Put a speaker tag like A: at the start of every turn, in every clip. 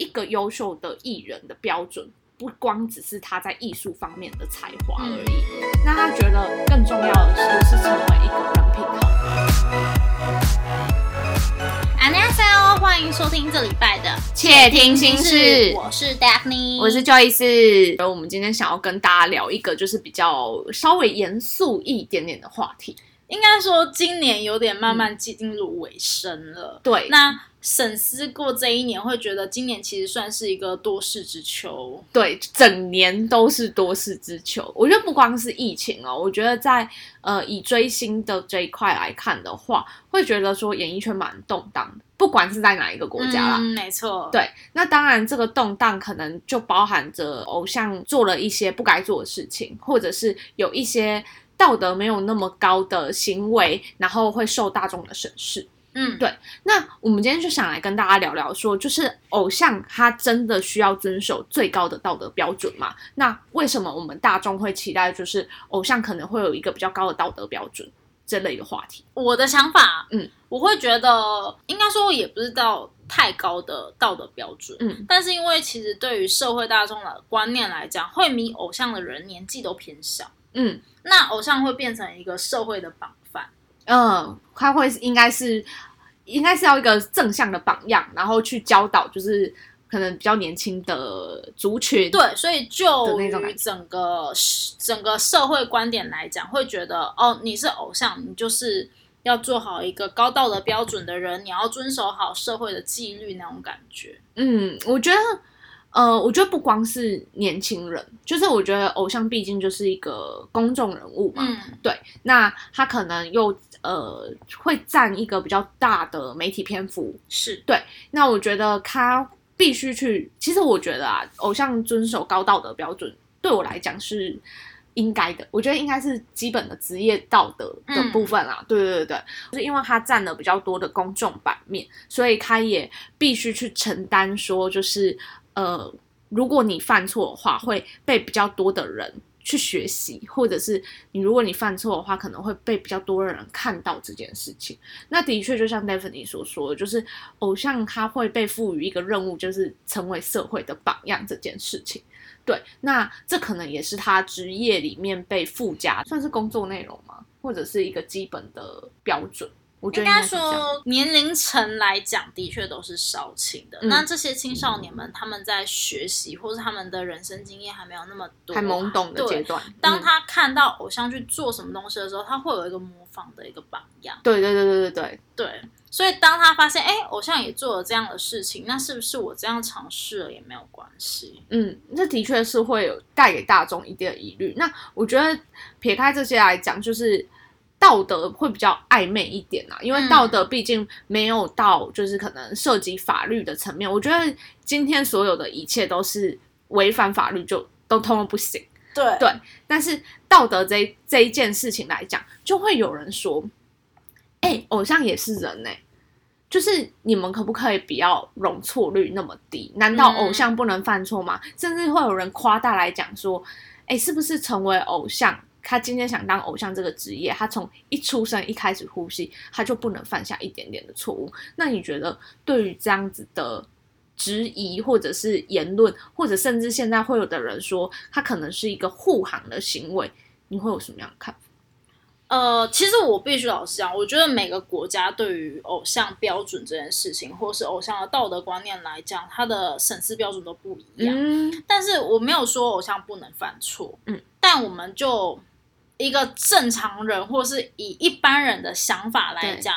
A: 一个优秀的艺人的标准，不光只是他在艺术方面的才华而已。那他觉得更重要的是，是成为一个人品好。
B: 欢迎收听这礼拜的《
A: 窃听心事》，
B: 我是 Daphne，
A: 我是 Joyce。而我们今天想要跟大家聊一个，就是比较稍微严肃一点点的话题。
B: 应该说今年有点慢慢进入尾声了。
A: 对，
B: 那审思过这一年，会觉得今年其实算是一个多事之秋。
A: 对，整年都是多事之秋。我觉得不光是疫情哦，我觉得在呃以追星的这一块来看的话，会觉得说演艺圈蛮动荡的，不管是在哪一个国家啦。
B: 嗯，没错。
A: 对，那当然，这个动荡可能就包含着偶像做了一些不该做的事情，或者是有一些道德没有那么高的行为，然后会受大众的审视。
B: 嗯，
A: 对那我们今天就想来跟大家聊聊说，就是偶像他真的需要遵守最高的道德标准吗？那为什么我们大众会期待，就是偶像可能会有一个比较高的道德标准这类的话题？
B: 我的想法，
A: 嗯，
B: 我会觉得应该说也不是到太高的道德标准，
A: 嗯，
B: 但是因为其实对于社会大众的观念来讲，会迷偶像的人年纪都偏小，
A: 嗯
B: 那偶像会变成一个社会的榜范。
A: 嗯，他会应该是应该是要一个正向的榜样，然后去教导，就是可能比较年轻的族群。
B: 对，所以就于整个整个社会观点来讲，会觉得哦，你是偶像，你就是要做好一个高道德标准的人，你要遵守好社会的纪律那种感觉。
A: 嗯，我觉得，呃，我觉得不光是年轻人，就是我觉得偶像毕竟就是一个公众人物嘛，
B: 嗯，
A: 对，那他可能又呃会占一个比较大的媒体篇幅，
B: 是对
A: 那我觉得他必须去，其实我觉得啊，偶像遵守高道德标准，对我来讲是应该的。我觉得应该是基本的职业道德的部分啦。对对对对，就是因为他占了比较多的公众版面，所以他也必须去承担说，就是呃，如果你犯错的话，会被比较多的人。去学习，或者是你，如果你犯错的话，可能会被比较多的人看到这件事情。那的确，就像 Daphne 所说的，就是偶像他会被赋予一个任务，就是成为社会的榜样这件事情。对，那这可能也是他职业里面被附加，算是工作内容吗？或者是一个基本的标准？我觉
B: 应该说年龄层来讲，的确都是少青的。
A: 嗯
B: 那这些青少年们，他们在学习或是他们的人生经验还没有那么多，
A: 还懵懂的阶。段。嗯
B: 当他看到偶像去做什么东西的时候，他会有一个模仿的一个榜样。
A: 对对对对对对，
B: 对，所以当他发现，哎，偶像也做了这样的事情，那是不是我这样尝试了也没有关系？
A: 嗯，这的确是会有带给大众一定的疑虑。那我觉得撇开这些来讲，就是道德会比较暧昧一点啊，因为
B: 嗯
A: 道德毕竟没有到就是可能涉及法律的层面。我觉得今天所有的一切都是违反法律就都通通不行。
B: 对
A: 对但是道德这一这一件事情来讲，就会有人说：“哎、偶像也是人呢、就是你们可不可以不要容错率那么低？难道
B: 嗯
A: 偶像不能犯错吗？甚至会有人夸大来讲说：“哎、是不是成为偶像？他今天想当偶像这个职业，他从一出生一开始呼吸，他就不能犯下一点点的错误？那你觉得对于这样子的质疑，或者是言论，或者甚至现在会有的人说他可能是一个护航的行为，你会有什么样的看法？
B: 呃，其实我必须老实讲，我觉得每个国家对于偶像标准这件事情，或是偶像的道德观念来讲，它的审视标准都不一样。
A: 嗯
B: 但是我没有说偶像不能犯错，
A: 嗯，
B: 但我们就一个正常人，或是以一般人的想法来讲，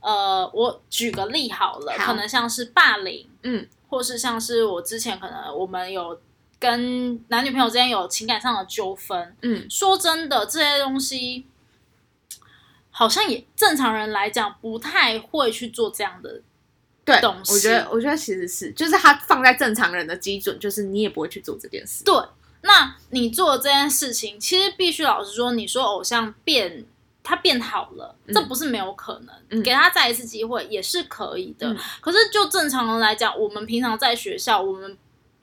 B: 呃，我举个例好了，
A: 好。
B: 可能像是霸凌，
A: 嗯，
B: 或是像是我之前可能我们有跟男女朋友之间有情感上的纠纷，
A: 嗯。
B: 说真的，这些东西好像也正常人来讲不太会去做这样的。
A: 对，
B: 东西。
A: 我觉得我觉得其实是，就是他放在正常人的基准，就是你也不会去做这件事。
B: 对，那你做这件事情，其实必须老实说，你说偶像变他变好了，
A: 嗯
B: 这不是没有可能，
A: 嗯
B: 给他再一次机会也是可以的。
A: 嗯
B: 可是就正常人来讲，我们平常在学校，我们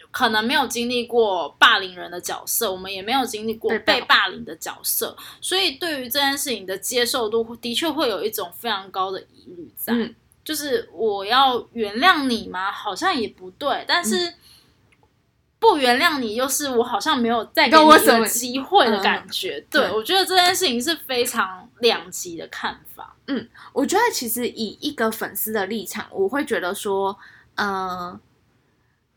B: 可能没有经历过霸凌人的角色，我们也没有经历过
A: 被霸
B: 被霸凌的角色，所以对于这件事情的接受度，的确会有一种非常高的疑虑在。
A: 嗯，
B: 就是我要原谅你吗？好像也不对，但是不原谅你又是我好像没有再给你一个机会的感觉。对我觉得这件事情是非常两极的看法。
A: 嗯，我觉得其实以一个粉丝的立场，我会觉得说，呃，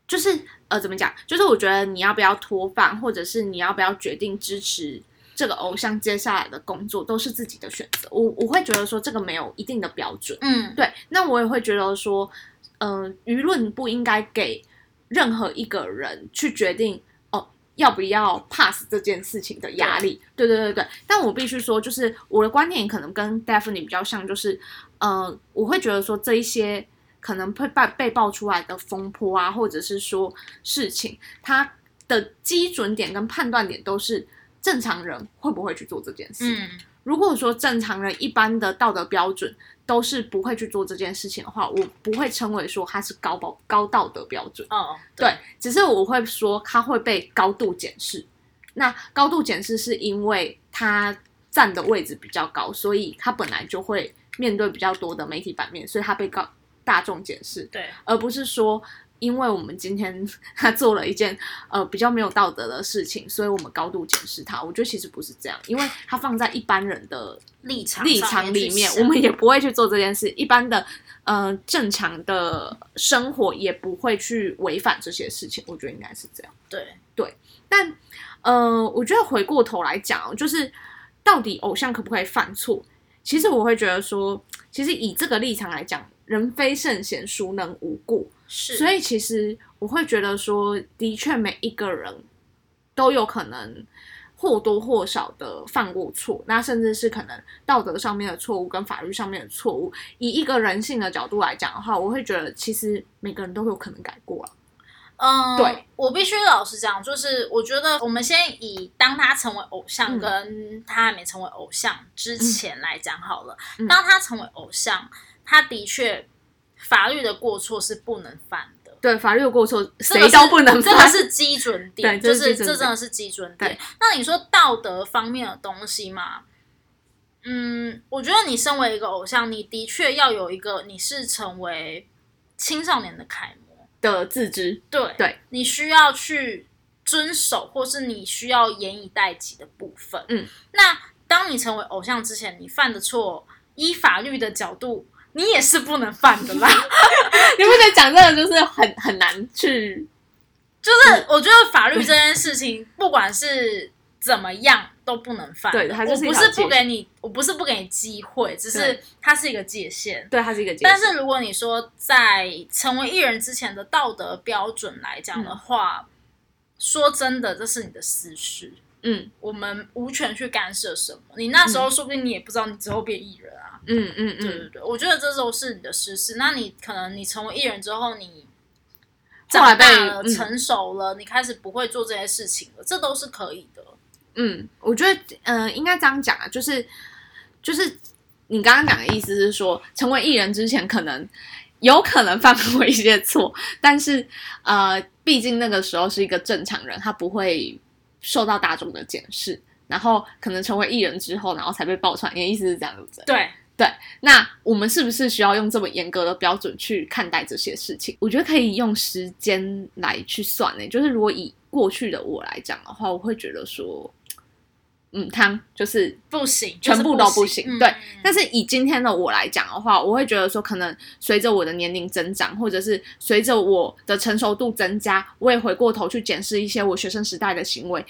A: 就是呃，怎么讲？就是我觉得你要不要脱饭，或者是你要不要决定支持这个偶像接下来的工作，都是自己的选择。我我会觉得说，这个没有一定的标准。
B: 嗯，
A: 对。那我也会觉得说，嗯，舆论不应该给。任何一个人去决定哦要不要 pass 这件事情的压力，对对对对。但我必须说，就是我的观点可能跟 Daphne 比较像，就是呃，我会觉得说这一些可能会被被爆出来的风波啊，或者是说事情，它的基准点跟判断点都是正常人会不会去做这件事。
B: 嗯，
A: 如果说正常人一般的道德标准。都是不会去做这件事情的话，我不会称为说他是高保高道德标准。
B: 哦，
A: 对，只是我会说他会被高度检视。那高度检视是因为他站的位置比较高，所以他本来就会面对比较多的媒体版面，所以他被高大众检视。
B: 对，
A: 而不是说。因为我们今天他做了一件呃比较没有道德的事情，所以我们高度检视他。我觉得其实不是这样，因为他放在一般人的
B: 立场
A: 立场里面，我们也不会去做这件事。一般的呃正常的生活也不会去违反这些事情。我觉得应该是这样。
B: 对
A: 对，但呃，我觉得回过头来讲，就是到底偶像可不可以犯错？其实我会觉得说，其实以这个立场来讲，人非圣贤，孰能无过？
B: 是，
A: 所以其实我会觉得说，的确每一个人都有可能或多或少的犯过错，那甚至是可能道德上面的错误跟法律上面的错误。以一个人性的角度来讲的话，我会觉得其实每个人都有可能改过了。
B: 嗯，
A: 对
B: 我必须老实讲，就是我觉得我们先以当他成为偶像跟他还没成为偶像之前来讲好了。当他成为偶像，他的确。法律的过错是不能犯的，
A: 对，法律的过错谁都不能犯，
B: 这个是基准点，就是这真的是基准点。那你说道德方面的东西嘛？嗯，我觉得你身为一个偶像，你的确要有一个你是成为青少年的楷模
A: 的自知，
B: 对
A: 对，
B: 你需要去遵守，或是你需要严以待己的部分。
A: 嗯，
B: 那当你成为偶像之前，你犯的错，依法律的角度。你也是不能犯的啦，
A: 你不觉得讲这个就是很很难去？
B: 就是我觉得法律这件事情，不管是怎么样都不能犯。
A: 对，
B: 我不是不给你，我不是不给你机会，只是它是一个界限。
A: 对，它是一个界限。
B: 但是如果你说在成为艺人之前的道德标准来讲的话，说真的，这是你的私事。
A: 嗯，
B: 我们无权去干涉什么。你那时候说不定你也不知道你之后变艺人啊。
A: 嗯嗯嗯，
B: 对对对，我觉得这都是你的私事。那你可能你成为艺人之后，你长大了、成熟了，你开始不会做这些事情了，这都是可以的。
A: 嗯，我觉得，嗯，应该这样讲啊，就是就是你刚刚讲的意思是说，成为艺人之前，可能有可能犯过一些错，但是呃，毕竟那个时候是一个正常人，他不会受到大众的检视。然后可能成为艺人之后，然后才被爆出来。你的意思是这样子？
B: 对
A: 对。那我们是不是需要用这么严格的标准去看待这些事情？我觉得可以用时间来去算呢。就是如果以过去的我来讲的话，我会觉得说，嗯，汤就是
B: 不行，
A: 全部都
B: 不
A: 行。对。但是以今天的我来讲的话，我会觉得说，可能随着我的年龄增长，或者是随着我的成熟度增加，我也回过头去检视一些我学生时代的行为。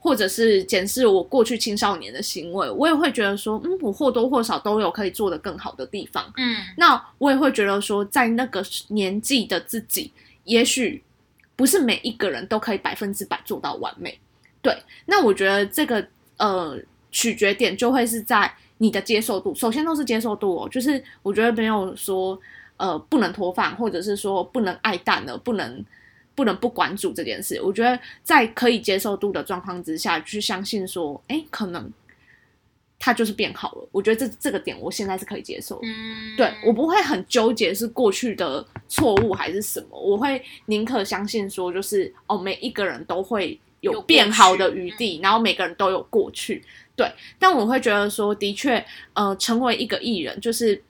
A: 或者是检视我过去青少年的行为，我也会觉得说，嗯，我或多或少都有可以做的更好的地方。
B: 嗯，
A: 那我也会觉得说，在那个年纪的自己，也许不是每一个人都可以百分之百做到完美。对，那我觉得这个呃取决点就会是在你的接受度，首先都是接受度哦，就是我觉得没有说呃不能脱饭，或者是说不能爱淡了，不能。不能不关注这件事。我觉得在可以接受度的状况之下，去相信说，哎，可能他就是变好了。我觉得这这个点，我现在是可以接受。
B: 嗯，
A: 对我不会很纠结是过去的错误还是什么，我会宁可相信说，就是哦，每一个人都会有变好的余地，然后每个人都有过去。对，但我会觉得说，的确，呃，成为一个艺人，就是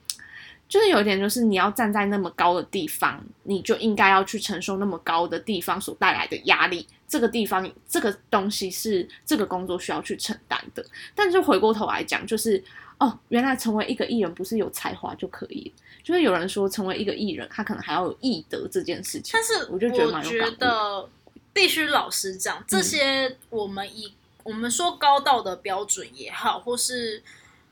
A: 就是有一点就是你要站在那么高的地方，你就应该要去承受那么高的地方所带来的压力。这个地方这个东西是这个工作需要去承担的。但是回过头来讲，就是哦，原来成为一个艺人不是有才华就可以，就是有人说成为一个艺人，他可能还要有艺德这件事情。
B: 但是
A: 我就觉得蛮有感
B: 得必须老实讲，这些我们以我们说高道德标准也好，或是。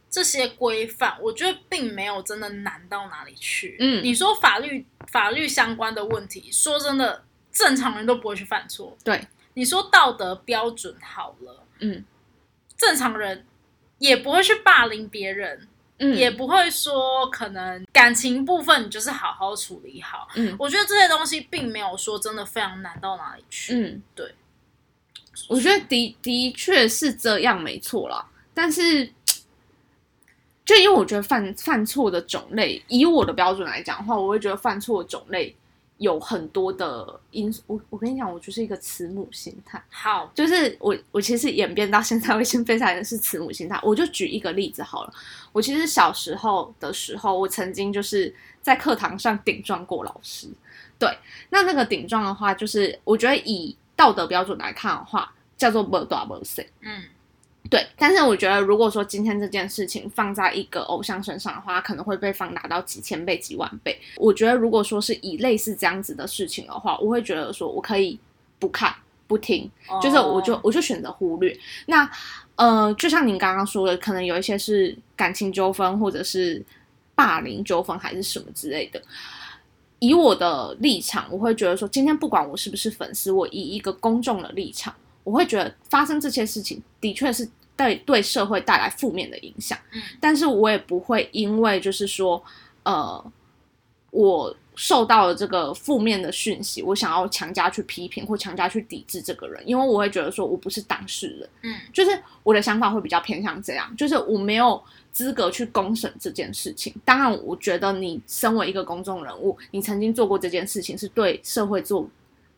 B: 这些规范，我觉得并没有真的难到哪里去。
A: 嗯，
B: 你说法律法律相关的问题，说真的，正常人都不会去犯错。
A: 对，
B: 你说道德标准好了，
A: 嗯，
B: 正常人也不会去霸凌别人，
A: 嗯，
B: 也不会说可能感情部分你就是好好处理好。
A: 嗯，
B: 我觉得这些东西并没有说真的非常难到哪里去。
A: 嗯，
B: 对，
A: 我觉得的的确是这样，没错啦，但是。就因为我觉得犯犯错的种类，以我的标准来讲的话，我会觉得犯错的种类有很多的因素。我我跟你讲，我就是一个慈母心态。
B: 好，
A: 就是我我其实演变到现在，我先分享的是慈母心态。我就举一个例子好了。我其实小时候的时候，我曾经就是在课堂上顶撞过老师。对，那那个顶撞的话，就是我觉得以道德标准来看的话，叫做不大不小。
B: 嗯。
A: 对，但是我觉得，如果说今天这件事情放在一个偶像身上的话，可能会被放大到几千倍、几万倍。我觉得，如果说是以类似这样子的事情的话，我会觉得说我可以不看、不听，就是我就我就选择忽略。那呃，就像您刚刚说的，可能有一些是感情纠纷，或者是霸凌纠纷，还是什么之类的。以我的立场，我会觉得说，今天不管我是不是粉丝，我以一个公众的立场。我会觉得发生这些事情的确是对对社会带来负面的影响，
B: 嗯，
A: 但是我也不会因为就是说，呃，我受到了这个负面的讯息，我想要强加去批评或强加去抵制这个人，因为我会觉得说我不是当事人，
B: 嗯，
A: 就是我的想法会比较偏向这样，就是我没有资格去公审这件事情。当然，我觉得你身为一个公众人物，你曾经做过这件事情，是对社会做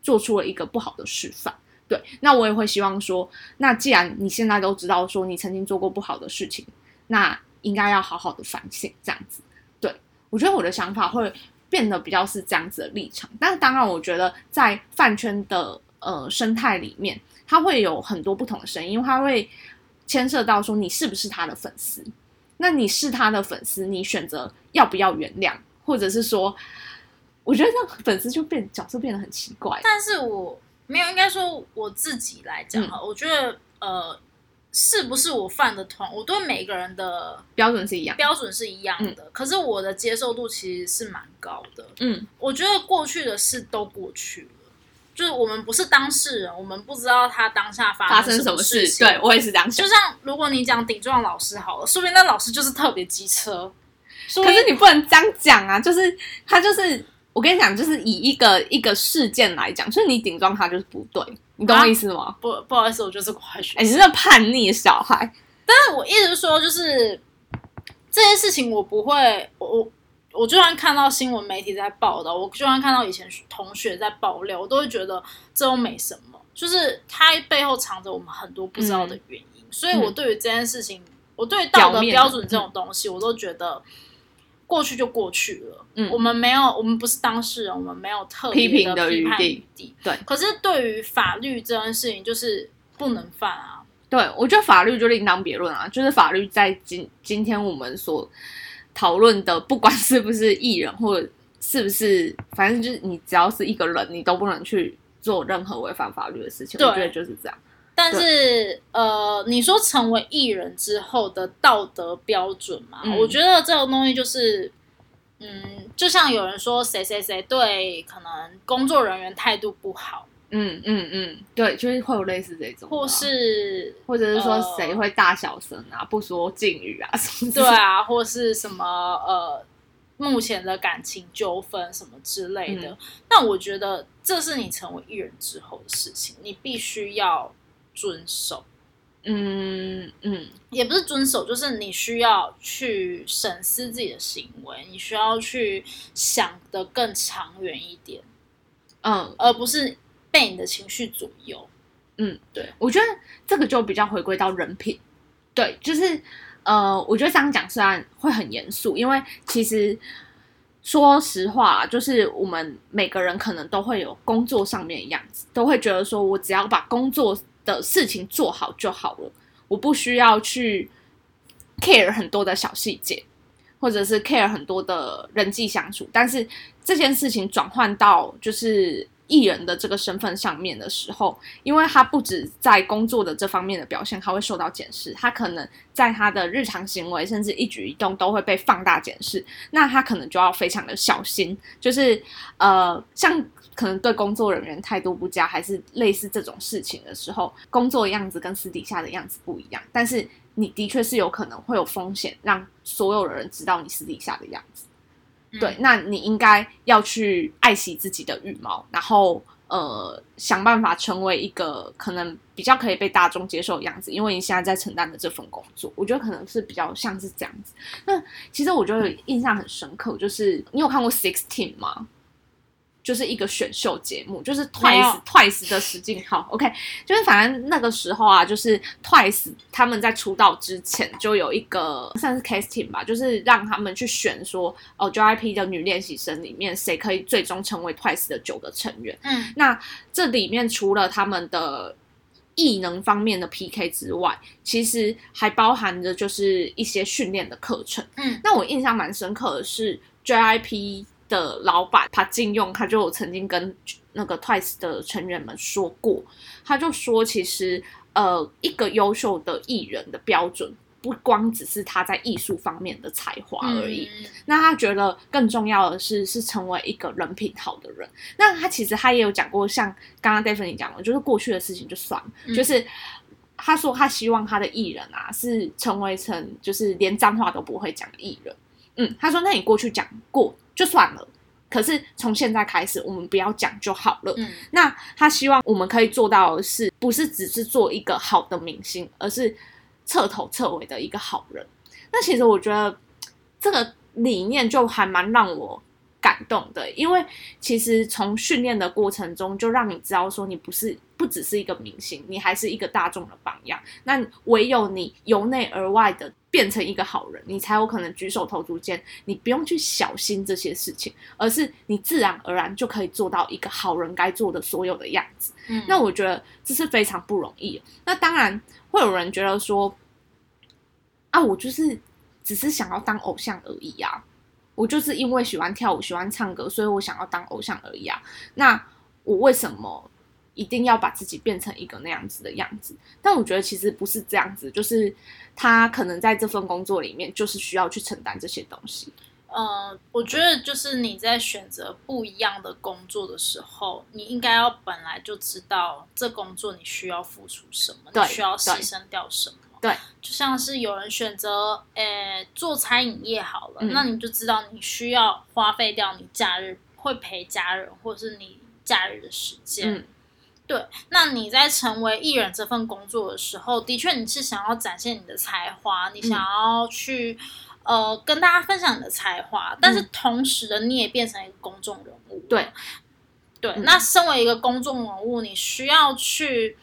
A: 做出了一个不好的示范。对，那我也会希望说，那既然你现在都知道说你曾经做过不好的事情，那应该要好好的反省，这样子。对我觉得我的想法会变得比较是这样子的立场，但是当然，我觉得在饭圈的呃生态里面，它会有很多不同的声音，因为它会牵涉到说你是不是他的粉丝，那你是他的粉丝，你选择要不要原谅，或者是说，我觉得让粉丝就变角色变得很奇怪，
B: 但是我。没有，应该说我自己来讲哈，我觉得呃，是不是我犯的团，我对每个人的
A: 标准是一样，
B: 标准是一样的。可是我的接受度其实是蛮高的。
A: 嗯，
B: 我觉得过去的事都过去了，就是我们不是当事人，我们不知道他当下发
A: 生什么
B: 事
A: 情。对我也是这样
B: 想。就像如果你讲顶撞老师好了，说不定那老师就是特别机车。
A: 可是你不能这样讲啊，就是他就是。我跟你讲，就是以一个一个事件来讲，所以你顶撞他就是不对，你懂我意思吗？
B: 不，不好意思，我就是快学
A: 生。你是个叛逆的小孩。
B: 但是我一直说，就是这件事情，我不会，我我就算看到新闻媒体在报道，我就算看到以前同学在爆料，我都会觉得这都没什么，就是他背后藏着我们很多不知道的原因。所以我对于这件事情，我对道德标准这种东西，我都觉得。过去就过去了，嗯，我们没有，我们不是当事人，我们没有特
A: 批评
B: 的
A: 余
B: 地，
A: 对。
B: 可是对于法律这件事情，就是不能犯啊。
A: 对，我觉得法律就另当别论啊，就是法律在今今天我们所讨论的，不管是不是艺人，或者是不是，反正就是你只要是一个人，你都不能去做任何违反法律的事情。我觉得就是这样。
B: 但是，呃，你说成为艺人之后的道德标准嘛？我觉得这种东西就是，嗯，就像有人说谁谁谁对可能工作人员态度不好，
A: 嗯嗯嗯，对，就是会有类似这种，
B: 或是
A: 或者是说谁会大小声啊，不说敬语啊什么，
B: 对啊，或是什么呃，目前的感情纠纷什么之类的。那我觉得这是你成为艺人之后的事情，你必须要。遵守，
A: 嗯嗯，
B: 也不是遵守，就是你需要去审视自己的行为，你需要去想的更长远一点，
A: 嗯，
B: 而不是被你的情绪左右。
A: 嗯，对，我觉得这个就比较回归到人品，对，就是呃，我觉得这样讲虽然会很严肃，因为其实说实话，就是我们每个人可能都会有工作上面的样子，都会觉得说我只要把工作的事情做好就好了，我不需要去 care 很多的小细节，或者是 care 很多的人际相处。但是这件事情转换到就是艺人的这个身份上面的时候，因为他不止在工作的这方面的表现，他会受到检视，他可能在他的日常行为甚至一举一动都会被放大检视，那他可能就要非常的小心，就是呃，像可能对工作人员态度不佳，还是类似这种事情的时候，工作的样子跟私底下的样子不一样，但是你的确是有可能会有风险，让所有的人知道你私底下的样子。对，那你应该要去爱惜自己的羽毛，然后呃想办法成为一个可能比较可以被大众接受的样子，因为你现在在承担的这份工作，我觉得可能是比较像是这样子。那其实我觉得印象很深刻，就是你有看过 Sixteen 吗？就是一个选秀节目，就是 Twice Twice 的实境号。OK，就是反正那个时候啊，就是 Twice 他们在出道之前就有一个算是 casting 吧，就是让他们去选说哦 JYP 的女练习生里面谁可以最终成为 Twice 的九个成员。
B: 嗯，
A: 那这里面除了他们的异能方面的 PK 之外，其实还包含着就是一些训练的课程。
B: 嗯，
A: 那我印象蛮深刻的是 JYP。的老板他金用，他就曾经跟那个 Twice 的成员们说过，他就说其实呃一个优秀的艺人的标准不光只是他在艺术方面的才华而已，那他觉得更重要的是是成为一个人品好的人。那他其实他也有讲过，像刚刚 Daphne 讲的，就是过去的事情就算了，就是他说他希望他的艺人啊是成为成就是连脏话都不会讲的艺人。嗯，他说那你过去讲过。就算了，可是从现在开始，我们不要讲就好了。
B: 嗯，
A: 那他希望我们可以做到的是，不是只是做一个好的明星，而是彻头彻尾的一个好人。那其实我觉得这个理念就还蛮让我感动的，因为其实从训练的过程中，就让你知道说，你不是不只是一个明星，你还是一个大众的榜样。那唯有你由内而外的。变成一个好人，你才有可能举手投足间，你不用去小心这些事情，而是你自然而然就可以做到一个好人该做的所有的样子。
B: 嗯，
A: 那我觉得这是非常不容易。那当然会有人觉得说，啊，我就是只是想要当偶像而已啊，我就是因为喜欢跳舞、喜欢唱歌，所以我想要当偶像而已啊。那我为什么？一定要把自己变成一个那样子的样子，但我觉得其实不是这样子，就是他可能在这份工作里面就是需要去承担这些东西。
B: 呃，我觉得就是你在选择不一样的工作的时候，你应该要本来就知道这工作你需要付出什么，你需要牺牲掉什么。
A: 对，
B: 就像是有人选择诶做餐饮业好了，那你就知道你需要花费掉你假日会陪家人，或是你假日的时间。对，那你在成为艺人这份工作的时候，的确你是想要展现你的才华，你想要去呃跟大家分享你的才华，但是同时的你也变成一个公众人物。
A: 对，
B: 对，那身为一个公众人物，你需要去。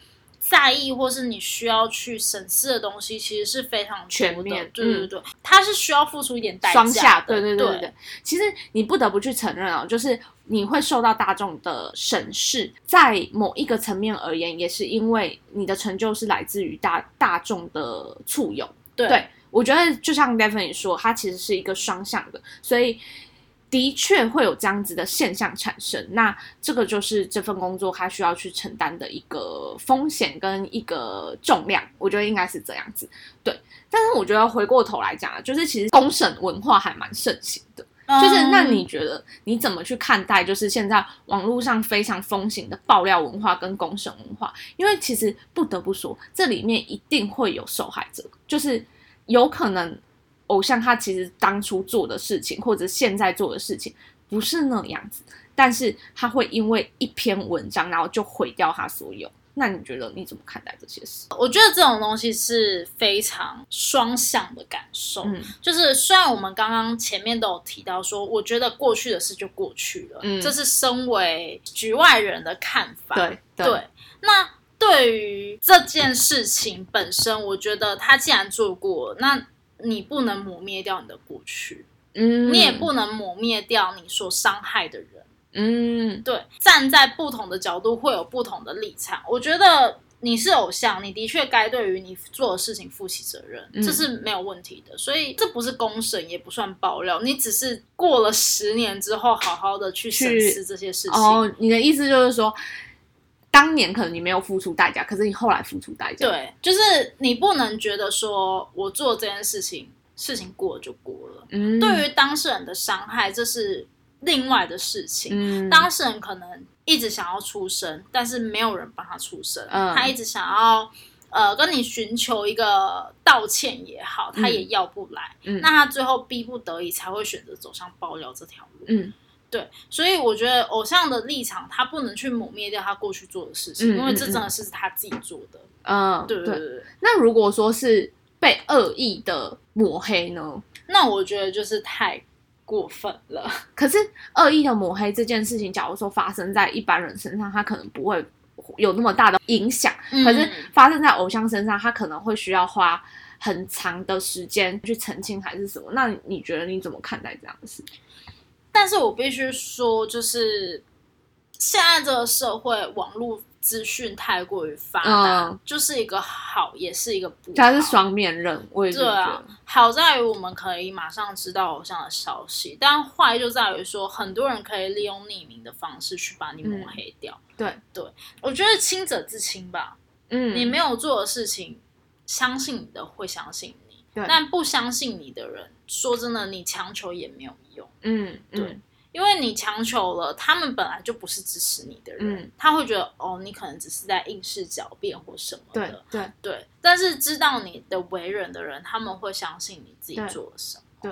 B: 在意或是你需要去审视的东西，其实是非常
A: 全面。
B: 对对对，它是需要付出一点代
A: 价
B: 的。
A: 对对对对，其实你不得不去承认哦，就是你会受到大众的审视，在某一个层面而言，也是因为你的成就是来自于大大众的簇拥。
B: 对，
A: 我觉得就像 Devin 说，它其实是一个双向的，所以。的确会有这样子的现象产生，那这个就是这份工作它需要去承担的一个风险跟一个重量，我觉得应该是这样子。对，但是我觉得回过头来讲啊，就是其实公审文化还蛮盛行的，就是那你觉得你怎么去看待，就是现在网络上非常风行的爆料文化跟公审文化？因为其实不得不说，这里面一定会有受害者，就是有可能。偶像他其实当初做的事情，或者现在做的事情，不是那样子，但是他会因为一篇文章，然后就毁掉他所有。那你觉得你怎么看待这些事？
B: 我觉得这种东西是非常双向的感受。嗯，就是虽然我们刚刚前面都有提到说，我觉得过去的事就过去了，嗯，这是身为局外人的看法。
A: 对
B: 对，那对于这件事情本身，我觉得他既然做过，那你不能抹灭掉你的过去，
A: 嗯，
B: 你也不能抹灭掉你所伤害的人。
A: 嗯
B: 对，站在不同的角度会有不同的立场。我觉得你是偶像，你的确该对于你做的事情负起责任，
A: 嗯
B: 这是没有问题的。所以这不是公审，也不算爆料，你只是过了十年之后，好好的去审视这些事情。
A: 哦，你的意思就是说，当年可能你没有付出代价，可是你后来付出代价。，
B: 对，就是你不能觉得说我做这件事情，事情过了就过了。
A: 嗯，
B: 对于当事人的伤害，这是另外的事情。
A: 嗯，
B: 当事人可能一直想要出声，但是没有人帮他出声。
A: 嗯
B: 他一直想要呃跟你寻求一个道歉也好，他也要不来。
A: 嗯
B: 那他最后逼不得已才会选择走上爆料这条路。
A: 嗯
B: 对，所以我觉得偶像的立场，他不能去抹灭掉他过去做的事情，
A: 嗯
B: 因为这
A: 嗯
B: 真的是他自己做的。
A: 嗯，
B: 对对对对。
A: 那如果说是被恶意的抹黑呢？
B: 那我觉得就是太过分了。
A: 可是恶意的抹黑这件事情，假如说发生在一般人身上，他可能不会有那么大的影响。
B: 嗯
A: 可是发生在偶像身上，他可能会需要花很长的时间去澄清还是什么？那你觉得你怎么看待这样的事？
B: 但是我必须说，就是现在这个社会网络资讯太过于发达，
A: 嗯
B: 就是一个好，也是一个不好。
A: 它是双面刃，我也是觉
B: 对啊
A: 得，，
B: 好在于我们可以马上知道偶像的消息，但坏就在于说，很多人可以利用匿名的方式去把你抹黑掉。
A: 对
B: 对，我觉得清者自清吧，
A: 嗯，
B: 你没有做的事情，相信你的会相信你，
A: 对。
B: 但不相信你的人，说真的，你强求也没有用。
A: 嗯
B: 对。
A: 嗯。
B: 因为你强求了，他们本来就不是支持你的人，
A: 嗯。
B: 他会觉得哦，你可能只是在应试狡辩或什么的，
A: 对
B: 对。但是知道你的为人的人，他们会相信你自己做了什么。对。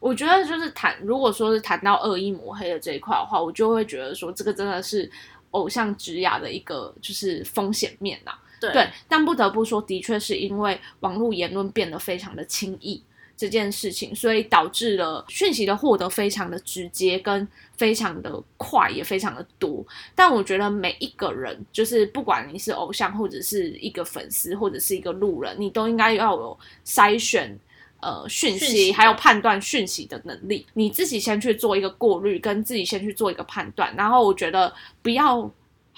A: 我觉得就是谈，如果说是谈到恶意抹黑的这一块的话，我就会觉得说这个真的是偶像职涯的一个就是风险面呐、
B: 对
A: 对，但不得不说，的确是因为网络言论变得非常的轻易这件事情，所以导致了讯息的获得非常的直接，跟非常的快，也非常的多。但我觉得每一个人，就是不管你是偶像，或者是一个粉丝，或者是一个路人，你都应该要有筛选。呃，讯息
B: 讯息
A: 还有判断讯息的能力，你自己先去做一个过滤，跟自己先去做一个判断，然后我觉得不要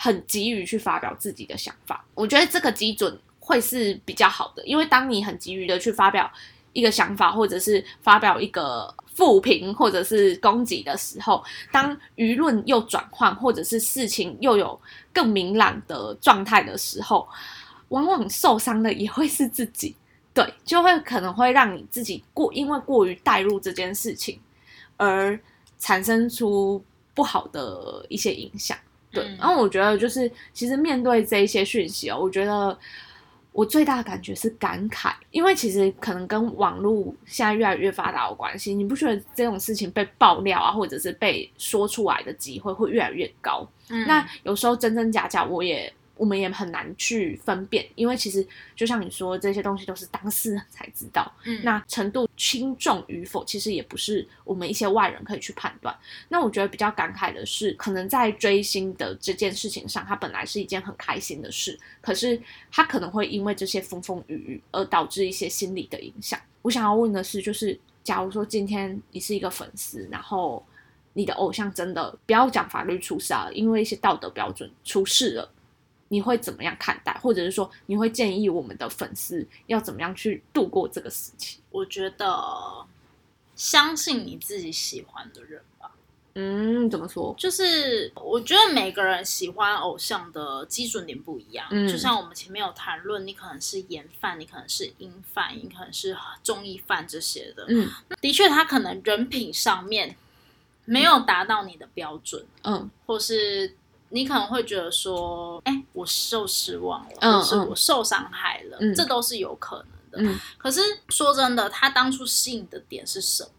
A: 很急于去发表自己的想法，我觉得这个基准会是比较好的，因为当你很急于的去发表一个想法，或者是发表一个负评或者是攻击的时候，当舆论又转换，或者是事情又有更明朗的状态的时候，往往受伤的也会是自己。对，就会可能会让你自己过，因为过于带入这件事情，而产生出不好的一些影响。对，
B: 嗯
A: 然后我觉得就是，其实面对这一些讯息哦，我觉得我最大的感觉是感慨，因为其实可能跟网络现在越来越发达有关系。你不觉得这种事情被爆料啊，或者是被说出来的机会会越来越高？
B: 嗯
A: 那有时候真真假假，我也我们也很难去分辨，因为其实就像你说，这些东西都是当事人才知道。
B: 嗯
A: 那程度轻重与否，其实也不是我们一些外人可以去判断。那我觉得比较感慨的是，可能在追星的这件事情上，它本来是一件很开心的事，可是它可能会因为这些风风雨雨而导致一些心理的影响。我想要问的是，就是假如说今天你是一个粉丝，然后你的偶像真的不要讲法律出事啊，因为一些道德标准出事了。你会怎么样看待，或者是说你会建议我们的粉丝要怎么样去度过这个时期？
B: 我觉得相信你自己喜欢的人吧。
A: 嗯，怎么说？
B: 就是我觉得每个人喜欢偶像的基准点不一样，
A: 嗯
B: 就像我们前面有谈论，你可能是颜范，你可能是音范，你可能是综艺范这些的，
A: 嗯
B: 的确他可能人品上面没有达到你的标准，
A: 嗯
B: 或是你可能会觉得说，哎、我受失望了，
A: 嗯
B: 或是我受伤害了，
A: 嗯
B: 这都是有可能的。
A: 嗯
B: 可是说真的，他当初吸引的点是什么？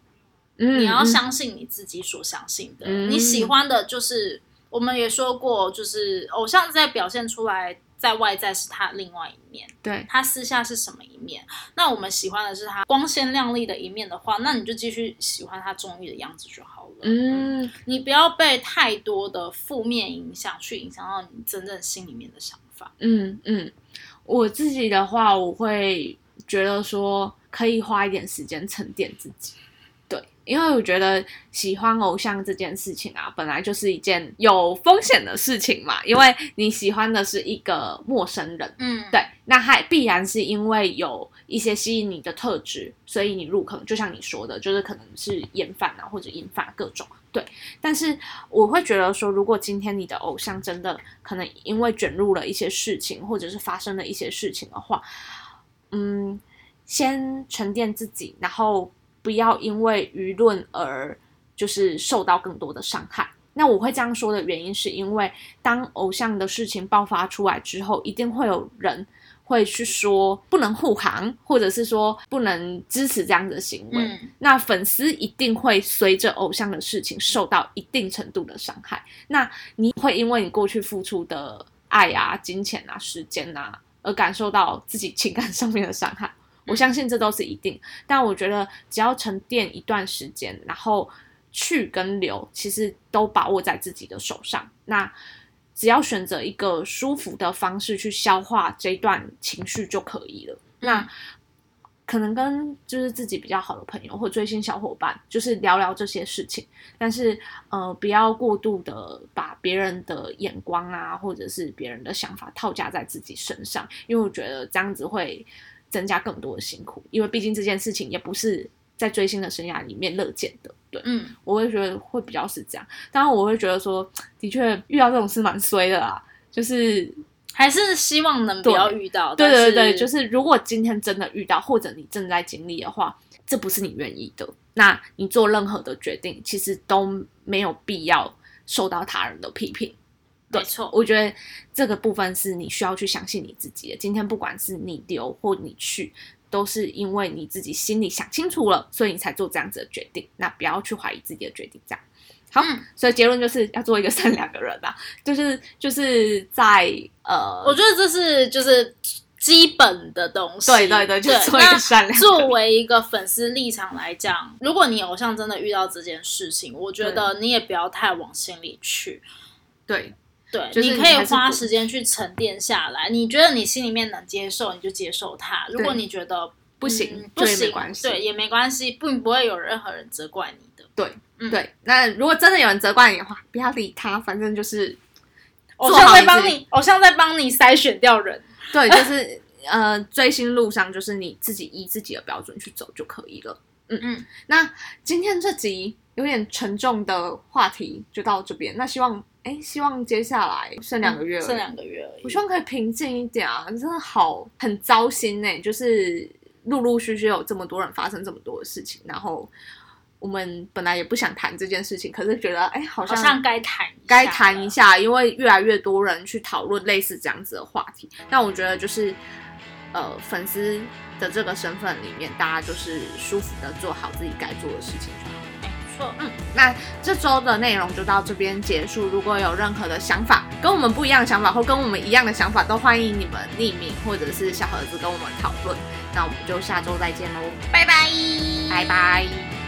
A: 嗯，
B: 你要
A: 嗯
B: 相信你自己所相信的，
A: 嗯
B: 你喜欢的就是我们也说过，就是偶像在表现出来，在外在是他另外一面，
A: 对，
B: 他私下是什么一面。那我们喜欢的是他光鲜亮丽的一面的话，那你就继续喜欢他综艺的样子就好了。
A: 嗯
B: 你不要被太多的负面影响去影响到你真正心里面的想法。
A: 嗯嗯，我自己的话，我会觉得说可以花一点时间沉淀自己。对，因为我觉得喜欢偶像这件事情啊，本来就是一件有风险的事情嘛，因为你喜欢的是一个陌生人，
B: 嗯，
A: 对，那还必然是因为有一些吸引你的特质，所以你入坑，就像你说的，就是可能是厌烦啊或者引发各种对。但是我会觉得说，如果今天你的偶像真的可能因为卷入了一些事情，或者是发生了一些事情的话，嗯，先沉淀自己，然后不要因为舆论而就是受到更多的伤害。那我会这样说的原因，是因为当偶像的事情爆发出来之后，一定会有人会去说不能护航，或者是说不能支持这样的行为。
B: 嗯
A: 那粉丝一定会随着偶像的事情受到一定程度的伤害。那你会因为你过去付出的爱啊、金钱啊、时间啊，而感受到自己情感上面的伤害。我相信这都是一定，但我觉得只要沉淀一段时间，然后去跟留，其实都把握在自己的手上。那只要选择一个舒服的方式去消化这段情绪就可以了。那可能跟就是自己比较好的朋友或追星小伙伴，就是聊聊这些事情，但是呃，不要过度的把别人的眼光啊，或者是别人的想法套加在自己身上，因为我觉得这样子会增加更多的辛苦，因为毕竟这件事情也不是在追星的生涯里面乐见的，对。
B: 嗯，
A: 我会觉得会比较是这样。当然，我会觉得说，的确遇到这种事蛮衰的啦。就是，
B: 还是希望能不要遇到。
A: 对对对，
B: 但
A: 就是如果今天真的遇到，或者你正在经历的话，这不是你愿意的，那你做任何的决定，其实都没有必要受到他人的批评。
B: 没错，
A: 我觉得这个部分是你需要去相信你自己的。今天不管是你留或你去，都是因为你自己心里想清楚了，所以你才做这样子的决定。那不要去怀疑自己的决定，这样。好，
B: 嗯
A: 所以结论就是要做一个善良的人啊，就是就是在呃，
B: 我觉得这是就是基本的东西。
A: 对对对，就做一
B: 那
A: 个善良。
B: 作为一个粉丝立场来讲，如果你偶像真的遇到这件事情，我觉得你也不要太往心里去。
A: 对
B: 对，
A: 就是
B: 你可以花时间去沉淀下来。你觉得你心里面能接受，你就接受它；如果你觉得
A: 不行
B: 嗯不行，
A: 就也没关系
B: 对，也没关系，并不会有任何人责怪你的。
A: 对
B: 嗯
A: 对，那如果真的有人责怪你的话，不要理他，反正就是
B: 偶像在帮你，偶像在帮你筛选掉人。
A: 对，就是 呃，追星路上就是你自己依自己的标准去走就可以了。嗯
B: 嗯，
A: 那今天这集有点沉重的话题就到这边，那希望哎，希望接下来剩两个月了，
B: 剩两个月而已。
A: 我希望可以平静一点啊！真的好很糟心呢、就是陆陆续续有这么多人发生这么多的事情，然后我们本来也不想谈这件事情，可是觉得哎，好像
B: 好像该谈
A: 该谈一。下，因为越来越多人去讨论类似这样子的话题。但我觉得就是，呃，粉丝的这个身份里面，大家就是舒服的做好自己该做的事情就好。
B: 嗯，
A: 那这周的内容就到这边结束。如果有任何的想法，跟我们不一样的想法，或跟我们一样的想法，都欢迎你们匿名或者是小盒子跟我们讨论。那我们就下周再见喽，
B: 拜拜，
A: 拜拜。